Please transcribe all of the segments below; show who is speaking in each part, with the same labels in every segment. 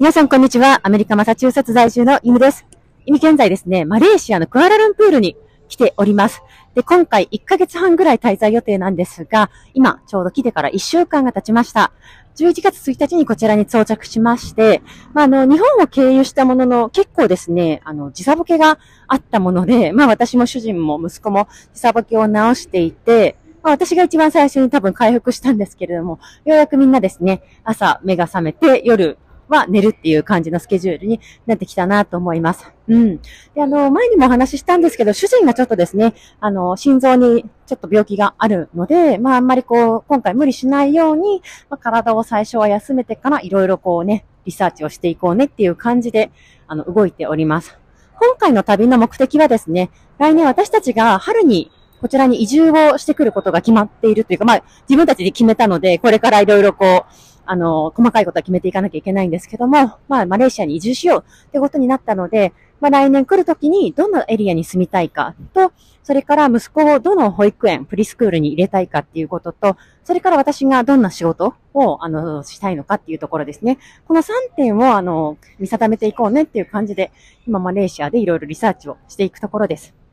Speaker 1: 皆さん、こんにちは。アメリカ・マサチューセッツ在住のイムです。今現在ですね、マレーシアのクアラルンプールに来ております。で、今回1ヶ月半ぐらい滞在予定なんですが、今、ちょうど来てから1週間が経ちました。11月1日にこちらに到着しまして、まあ、あの、日本を経由したものの、結構ですね、あの、時差ボケがあったもので、まあ、私も主人も息子も時差ボケを直していて、まあ、私が一番最初に多分回復したんですけれども、ようやくみんなですね、朝目が覚めて、夜は寝るっていう感じのスケジュールになってきたなと思います。うん。で、あの、前にもお話ししたんですけど、主人がちょっとですね、あの、心臓にちょっと病気があるので、まあ、あんまりこう、今回無理しないように、まあ、体を最初は休めてから、いろいろこうね、リサーチをしていこうねっていう感じで、あの、動いております。今回の旅の目的はですね、来年私たちが春にこちらに移住をしてくることが決まっているというか、まあ、自分たちで決めたので、これからいろいろこう、あの、細かいことは決めていかなきゃいけないんですけども、まあ、マレーシアに移住しようってことになったので、まあ、来年来るときにどのエリアに住みたいかと、それから息子をどの保育園、プリスクールに入れたいかっていうことと、それから私がどんな仕事を、あの、したいのかっていうところですね。この3点を、あの、見定めていこうねっていう感じで、今マレーシアでいろいろリサーチをしていくところです。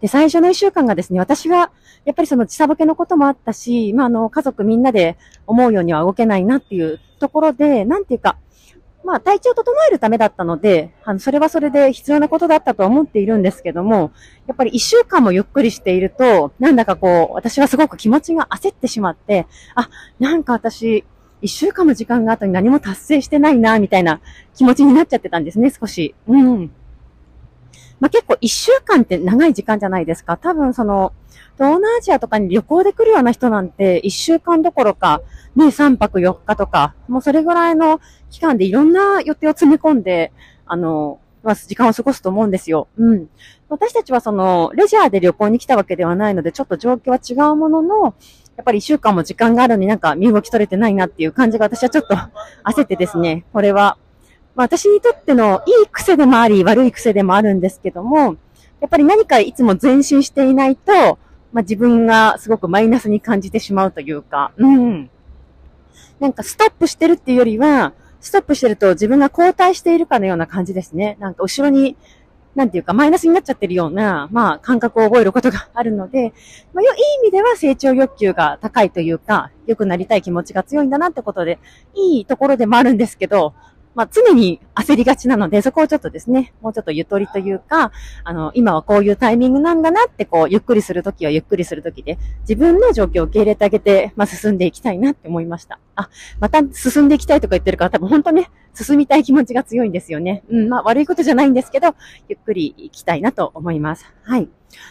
Speaker 1: で、最初の一週間がですね、私が、やっぱりその時差ボケのこともあったし、まあ、あの、家族みんなで思うようには動けないなっていうところで、なんていうか、まあ、体調を整えるためだったので、あの、それはそれで必要なことだったと思っているんですけども、やっぱり一週間もゆっくりしていると、なんだかこう、私はすごく気持ちが焦ってしまって、あ、なんか私、一週間の時間が後に何も達成してないな、みたいな気持ちになっちゃってたんですね、少し。うん。まあ、結構一週間って長い時間じゃないですか。多分その、東南アジアとかに旅行で来るような人なんて、一週間どころか、ね、三泊四日とか、もうそれぐらいの期間でいろんな予定を詰め込んで、あの、まあ、時間を過ごすと思うんですよ。うん。私たちはその、レジャーで旅行に来たわけではないので、ちょっと状況は違うものの、やっぱり一週間も時間があるのになんか身動き取れてないなっていう感じが私はちょっと焦ってですね、これはまあ、私にとってのいい癖でもあり、悪い癖でもあるんですけども、やっぱり何かいつも前進していないと、まあ、自分がすごくマイナスに感じてしまうというか、うん。なんかストップしてるっていうよりは、ストップしてると自分が後退しているかのような感じですね。なんか後ろに、なんていうかマイナスになっちゃってるような、まあ感覚を覚えることがあるので、まあ、いい意味では成長欲求が高いというか、良くなりたい気持ちが強いんだなってことで、いいところでもあるんですけど、まあ、常に焦りがちなので、そこをちょっとですね、もうちょっとゆとりというか、あの、今はこういうタイミングなんだなって、こう、ゆっくりするときはゆっくりするときで、自分の状況を受け入れてあげて、まあ、進んでいきたいなって思いました。あ、また進んでいきたいとか言ってるから多分本当ね、進みたい気持ちが強いんですよね。うん、まあ、悪いことじゃないんですけど、ゆっくり行きたいなと思います。はい。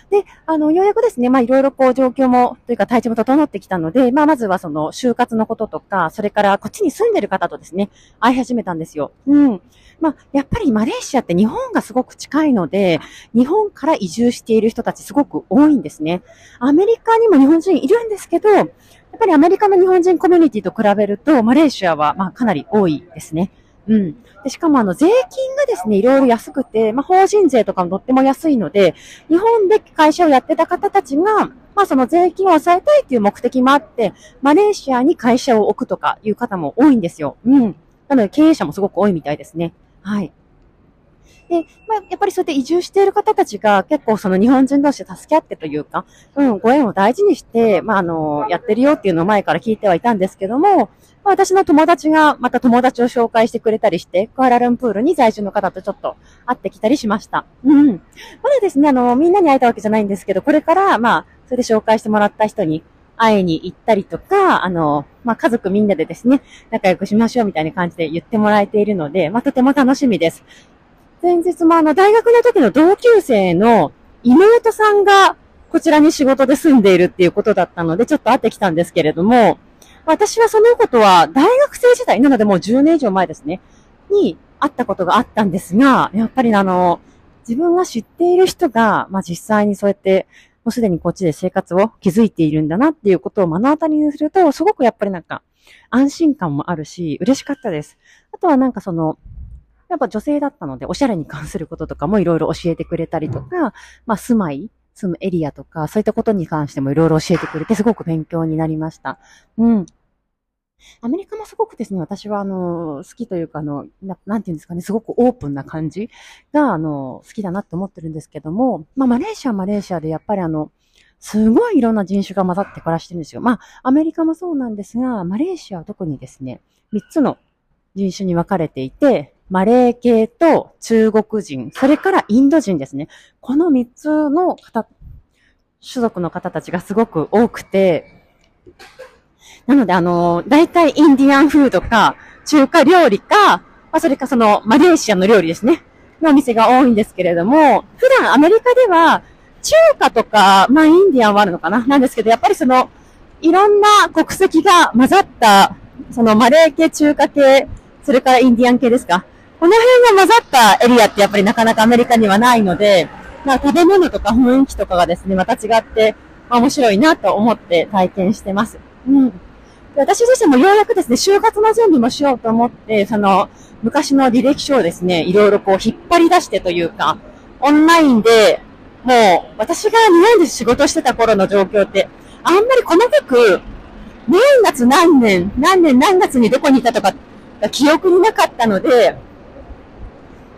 Speaker 1: で、あの、ようやくですね、まあ、いろいろこう状況も、というか体調も整ってきたので、まあ、まずはその、就活のこととか、それからこっちに住んでる方とですね、会い始めたんですよ。うん。まあ、やっぱりマレーシアって日本がすごく近いので、日本から移住している人たちすごく多いんですね。アメリカにも日本人いるんですけど、やっぱりアメリカの日本人コミュニティと比べると、マレーシアはまあかなり多いですね。うん。でしかもあの税金がですね、いろいろ安くて、まあ法人税とかもとっても安いので、日本で会社をやってた方たちが、まあその税金を抑えたいっていう目的もあって、マレーシアに会社を置くとかいう方も多いんですよ。うん。なので経営者もすごく多いみたいですね。はい。で、まあ、やっぱりそうやって移住している方たちが結構その日本人同士で助け合ってというか、うん、ご縁を大事にして、まあ、あの、やってるよっていうのを前から聞いてはいたんですけども、まあ、私の友達がまた友達を紹介してくれたりして、クアラルンプールに在住の方とちょっと会ってきたりしました。うん。まだですね、あの、みんなに会えたわけじゃないんですけど、これから、まあ、それで紹介してもらった人に会いに行ったりとか、あの、まあ、家族みんなでですね、仲良くしましょうみたいな感じで言ってもらえているので、まあ、とても楽しみです。先日もあの、大学の時の同級生の妹さんがこちらに仕事で住んでいるっていうことだったので、ちょっと会ってきたんですけれども、私はそのことは大学生時代、なのでもう10年以上前ですね、に会ったことがあったんですが、やっぱりあの、自分が知っている人が、まあ、実際にそうやってもうすでにこっちで生活を築いているんだなっていうことを目の当たりにすると、すごくやっぱりなんか安心感もあるし、嬉しかったです。あとはなんかその、やっぱ女性だったので、おしゃれに関することとかもいろいろ教えてくれたりとか、まあ住まい、住むエリアとか、そういったことに関してもいろいろ教えてくれて、すごく勉強になりました。うん。アメリカもすごくですね、私はあの、好きというかあの、ななんていうんですかね、すごくオープンな感じが、あの、好きだなって思ってるんですけども、まあ、マレーシアはマレーシアでやっぱりあの、すごいいろんな人種が混ざって暮らしてるんですよ。まあ、アメリカもそうなんですが、マレーシアは特にですね、3つの人種に分かれていて、マレー系と中国人、それからインド人ですね。この3つの方、種族の方たちがすごく多くて、なのであの、大体インディアンフードか、中華料理か、まあ、それかそのマレーシアの料理ですね。のお店が多いんですけれども、普段アメリカでは中華とか、まあ、インディアンはあるのかななんですけど、やっぱりその、いろんな国籍が混ざった、そのマレー系、中華系、それからインディアン系ですか。この辺が混ざったエリアってやっぱりなかなかアメリカにはないので、まあ、食べ物とか雰囲気とかがですね、また違って、まあ、面白いなと思って体験してます。うん。私自身もようやくですね、就活の準備もしようと思って、その、昔の履歴書をですね、いろいろこう引っ張り出してというか、オンラインでもう、私が日本で仕事してた頃の状況って、あんまり細かく、何月何年、何年何月にどこにいたとか、記憶になかったので、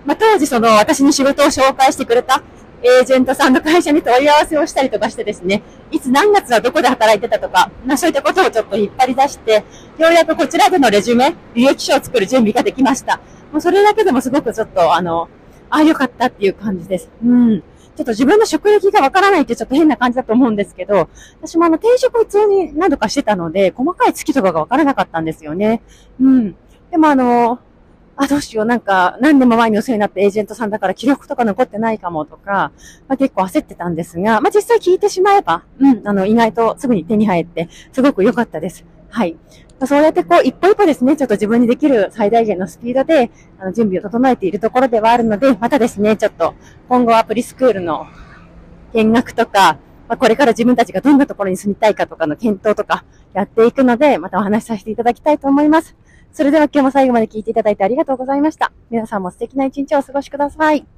Speaker 1: まあ、当時その私に仕事を紹介してくれたエージェントさんの会社に問い合わせをしたりとかしてですね、いつ何月はどこで働いてたとか、まあ、そういったことをちょっと引っ張り出して、ようやくこちらでのレジュメ、履歴書を作る準備ができました。もうそれだけでもすごくちょっと、あの、ああ、よかったっていう感じです。うん。ちょっと自分の職歴がわからないってちょっと変な感じだと思うんですけど、私もあの転職を普通に何度かしてたので、細かい月とかがわからなかったんですよね。うん。でもあの、あ、どうしよう、なんか、何年も前にお世話になったエージェントさんだから記録とか残ってないかもとか、まあ、結構焦ってたんですが、まあ、実際聞いてしまえば、うん、あの、意外とすぐに手に入って、すごく良かったです。はい。そうやってこう、一歩一歩ですね、ちょっと自分にできる最大限のスピードで、あの、準備を整えているところではあるので、またですね、ちょっと、今後はプリスクールの見学とか、まあ、これから自分たちがどんなところに住みたいかとかの検討とかやっていくので、またお話しさせていただきたいと思います。それでは今日も最後まで聞いていただいてありがとうございました。皆さんも素敵な一日をお過ごしください。